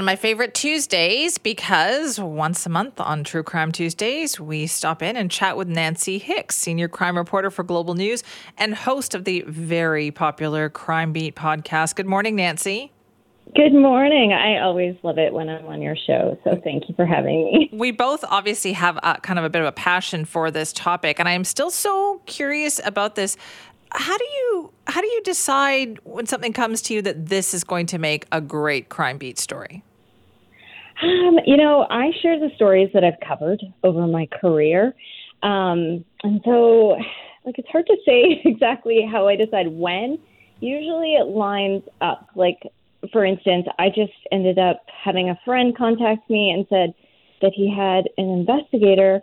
One of my favorite Tuesdays because once a month on True Crime Tuesdays, we stop in and chat with Nancy Hixt, senior crime reporter for Global News and host of the very popular Crime Beat podcast. Good morning, Nancy. Good morning. I always love it when I'm on your show. So thank you for having me. We both obviously have a, kind of a bit of a passion for this topic, and I am still so curious about this. How do you how do you decide when something comes to you that this is going to make a great crime beat story? Um, you know, I share the stories that I've covered over my career, um, and so like it's hard to say exactly how I decide when. Usually, it lines up. Like for instance, I just ended up having a friend contact me and said that he had an investigator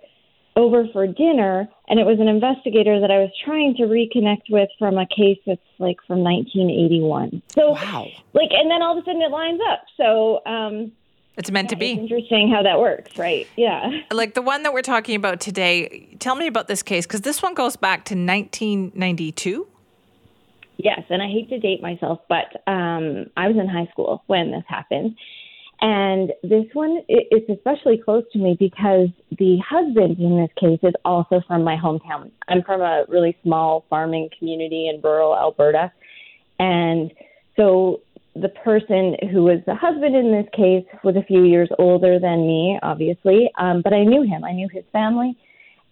over for dinner, and it was an investigator that I was trying to reconnect with from a case that's like from 1981. So, wow. like, and then all of a sudden it lines up. So, um, it's meant yeah, to be. interesting how that works, right? Yeah. Like the one that we're talking about today. Tell me about this case because this one goes back to 1992. Yes, and I hate to date myself, but um, I was in high school when this happened. And this one is especially close to me because the husband in this case is also from my hometown. I'm from a really small farming community in rural Alberta. And so the person who was the husband in this case was a few years older than me, obviously, um, but I knew him. I knew his family.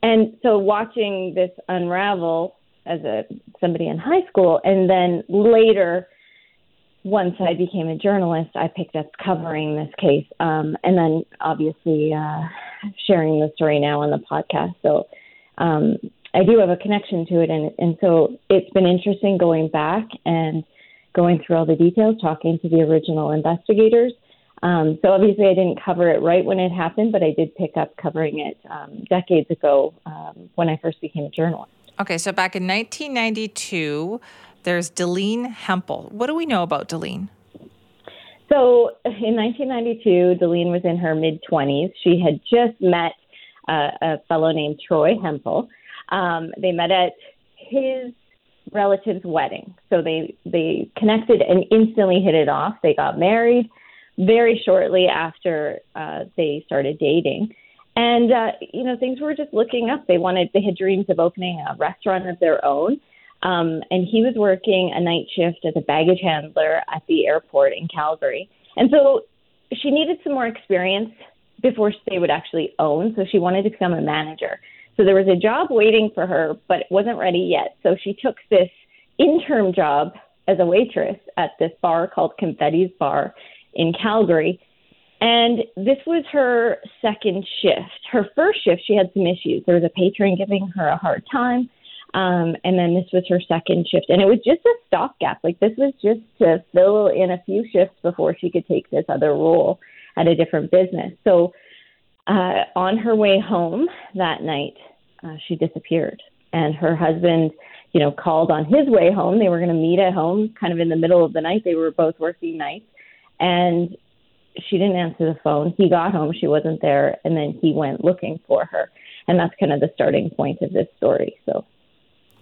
And so watching this unravel as a somebody in high school, and then later, once I became a journalist, I picked up covering this case, um, and then obviously uh, sharing the story now on the podcast. So um, I do have a connection to it, and and so it's been interesting going back and going through all the details, talking to the original investigators. Um, so obviously, I didn't cover it right when it happened, but I did pick up covering it um, decades ago um, when I first became a journalist. Okay, so back in 1992, there's Dilleen Hempel. What do we know about Dilleen? So in 1992, Dilleen was in her mid 20s. She had just met uh, a fellow named Troy Hempel. Um, they met at his relative's wedding. So they they connected and instantly hit it off. They got married very shortly after uh, they started dating. And uh, you know, things were just looking up. They wanted, they had dreams of opening a restaurant of their own. Um, and he was working a night shift as a baggage handler at the airport in Calgary. And so she needed some more experience before they would actually own. So she wanted to become a manager. So there was a job waiting for her, but it wasn't ready yet. So she took this interim job as a waitress at this bar called Confetti's Bar in Calgary. And this was her second shift. Her first shift, she had some issues. There was a patron giving her a hard time. Um, and then this was her second shift. And it was just a stopgap. Like this was just to fill in a few shifts before she could take this other role at a different business. So uh, on her way home that night, uh, she disappeared. And her husband, you know, called on his way home. They were going to meet at home kind of in the middle of the night. They were both working nights. And she didn't answer the phone. He got home, she wasn't there, and then he went looking for her. And that's kind of the starting point of this story. So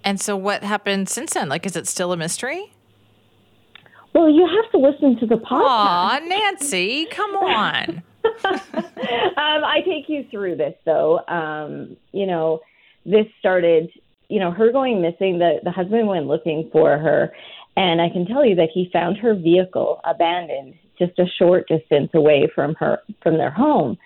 And so what happened since then? Like is it still a mystery? Well, you have to listen to the podcast. Aw, Nancy, come on. um, I take you through this though. Um, you know, this started, you know, her going missing, the, the husband went looking for her. And I can tell you that he found her vehicle abandoned just a short distance away from her from their home.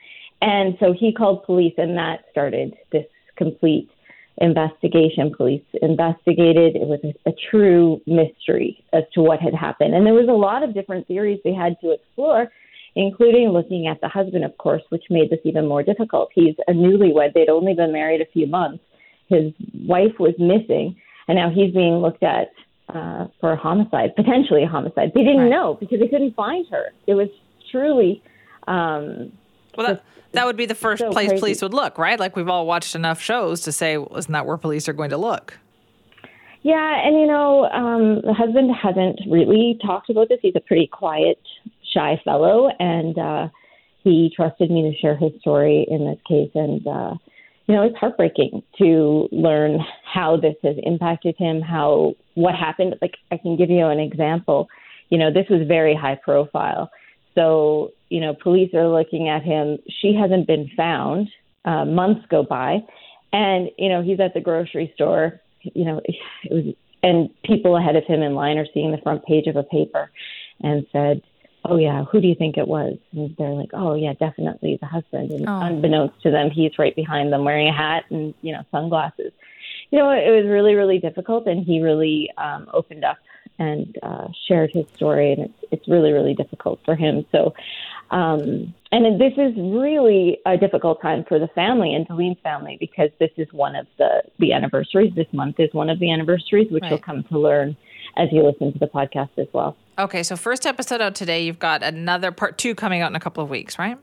And so he called police and that started this complete investigation. Police investigated. It was a, a true mystery as to what had happened. And there was a lot of different theories they had to explore, including looking at the husband, of course, which made this even more difficult. He's a newlywed. They'd only been married a few months. His wife was missing, and now he's being looked at uh, for a homicide, potentially a homicide. They didn't Right. know because they couldn't find her. It was truly. Um, Well, that, that would be the first so place crazy. police would look, right? Like we've all watched enough shows to say, well, isn't that where police are going to look? yeah, and you know, um, the husband hasn't really talked about this. He's a pretty quiet, shy fellow, and uh, he trusted me to share his story in this case. And uh, you know, it's heartbreaking to learn how this has impacted him, how what happened. Like I can give you an example. You know, this was very high profile. So, you know, police are looking at him. She hasn't been found. Uh, months go by, and you know he's at the grocery store. You know, it was, and people ahead of him in line are seeing the front page of a paper, and said, "Oh yeah, who do you think it was?" And they're like, "Oh yeah, definitely the husband." And Oh. unbeknownst to them, he's right behind them wearing a hat and you know sunglasses. You know, it was really really difficult, and he really um, opened up and uh, shared his story, and it's it's really really difficult for him. So, um, and this is really a difficult time for the family and Dilleen's family because this is one of the the anniversaries. This month is one of the anniversaries, which you'll come to learn as you listen to the podcast as well. Okay, so first episode out today. You've got another part two coming out in a couple of weeks, right?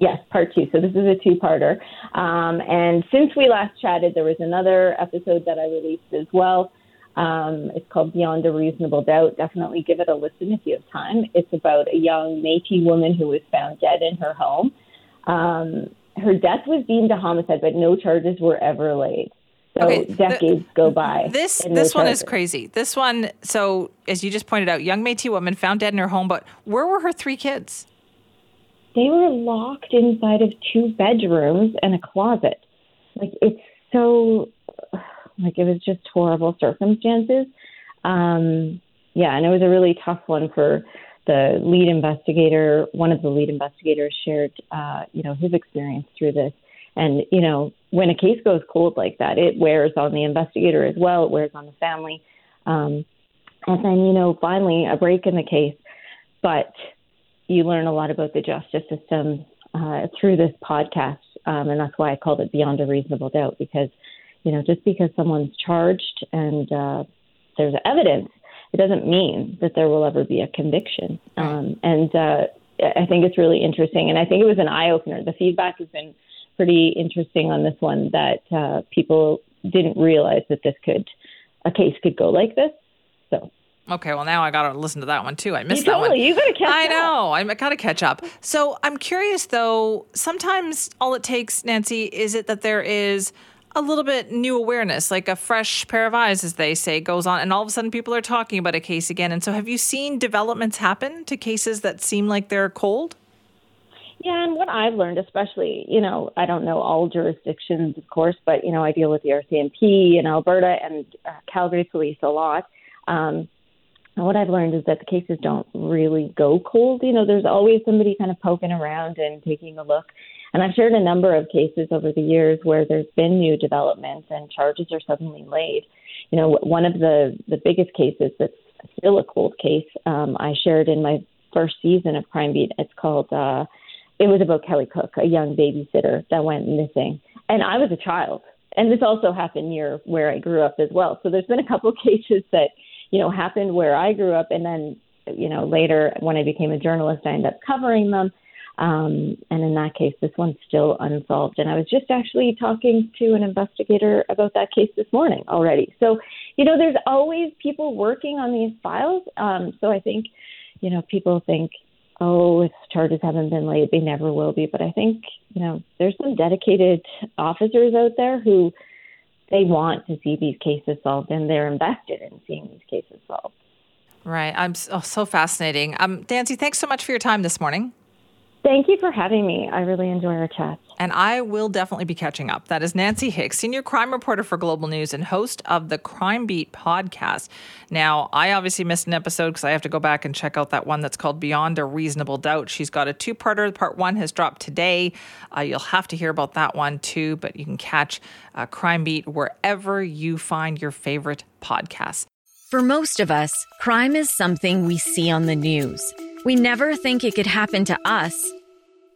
Yes, part two. So this is a two-parter. Um, and since we last chatted, there was another episode that I released as well. Um, it's called Beyond a Reasonable Doubt. Definitely give it a listen if you have time. It's about a young Métis woman who was found dead in her home. Um, her death was deemed a homicide, but no charges were ever laid. So Okay, the- decades go by. This this one is crazy. This one, so as you just pointed out, young Métis woman found dead in her home, but where were her three kids? they were locked inside of two bedrooms and a closet. Like it's so like it was just horrible circumstances. Um yeah, and it was a really tough one for the lead investigator. One of the lead investigators shared uh, you know, his experience through this. And, you know, when a case goes cold like that, it wears on the investigator as well, it wears on the family. Um and then, you know, finally a break in the case. But you learn a lot about the justice system uh, through this podcast, um, and that's why I called it Beyond a Reasonable Doubt because, you know, just because someone's charged and uh, there's evidence, it doesn't mean that there will ever be a conviction. Um, and uh, I think it's really interesting, and I think it was an eye opener. The feedback has been pretty interesting on this one that uh, people didn't realize that this could a case could go like this. So Okay, well now I got to listen to that one too. I missed you that one. totally you got to catch I up. know. I got to catch up. So I'm curious though, sometimes all it takes, Nancy, is it that there is a little bit new awareness, like a fresh pair of eyes, as they say, goes on, and all of a sudden people are talking about a case again. And so have you seen developments happen to cases that seem like they're cold? Yeah, and what I've learned, especially, you know, I don't know all jurisdictions, of course, but, you know, I deal with the RCMP in Alberta and uh, Calgary Police a lot. Um, and what I've learned is that the cases don't really go cold. You know, there's always somebody kind of poking around and taking a look. And I've shared a number of cases over the years where there's been new developments and charges are suddenly laid. You know, one of the, the biggest cases that's still a cold case, um, I shared in my first season of Crime Beat. It's called, uh, it was about Kelly Cook, a young babysitter that went missing. And I was a child. And this also happened near where I grew up as well. So there's been a couple of cases that, you know, happened where I grew up. And then, you know, later when I became a journalist, I ended up covering them. Um, and in that case, this one's still unsolved. And I was just actually talking to an investigator about that case this morning already. So, you know, there's always people working on these files. Um, so I think, you know, people think, oh, if charges haven't been laid, they never will be. But I think, you know, there's some dedicated officers out there who they want to see these cases solved and they're invested in seeing these cases solved. Right. I'm so, so fascinating. Um, Nancy, thanks so much for your time this morning. Thank you for having me. I really enjoy our chat. And I will definitely be catching up. That is Nancy Hixt, senior crime reporter for Global News and host of the Crime Beat podcast. Now, I obviously missed an episode because I have to go back and check out that one that's called Beyond a Reasonable Doubt. She's got a two parter. Part one has dropped today. Uh, you'll have to hear about that one too, but you can catch uh, Crime Beat wherever you find your favorite podcasts. For most of us, crime is something we see on the news. We never think it could happen to us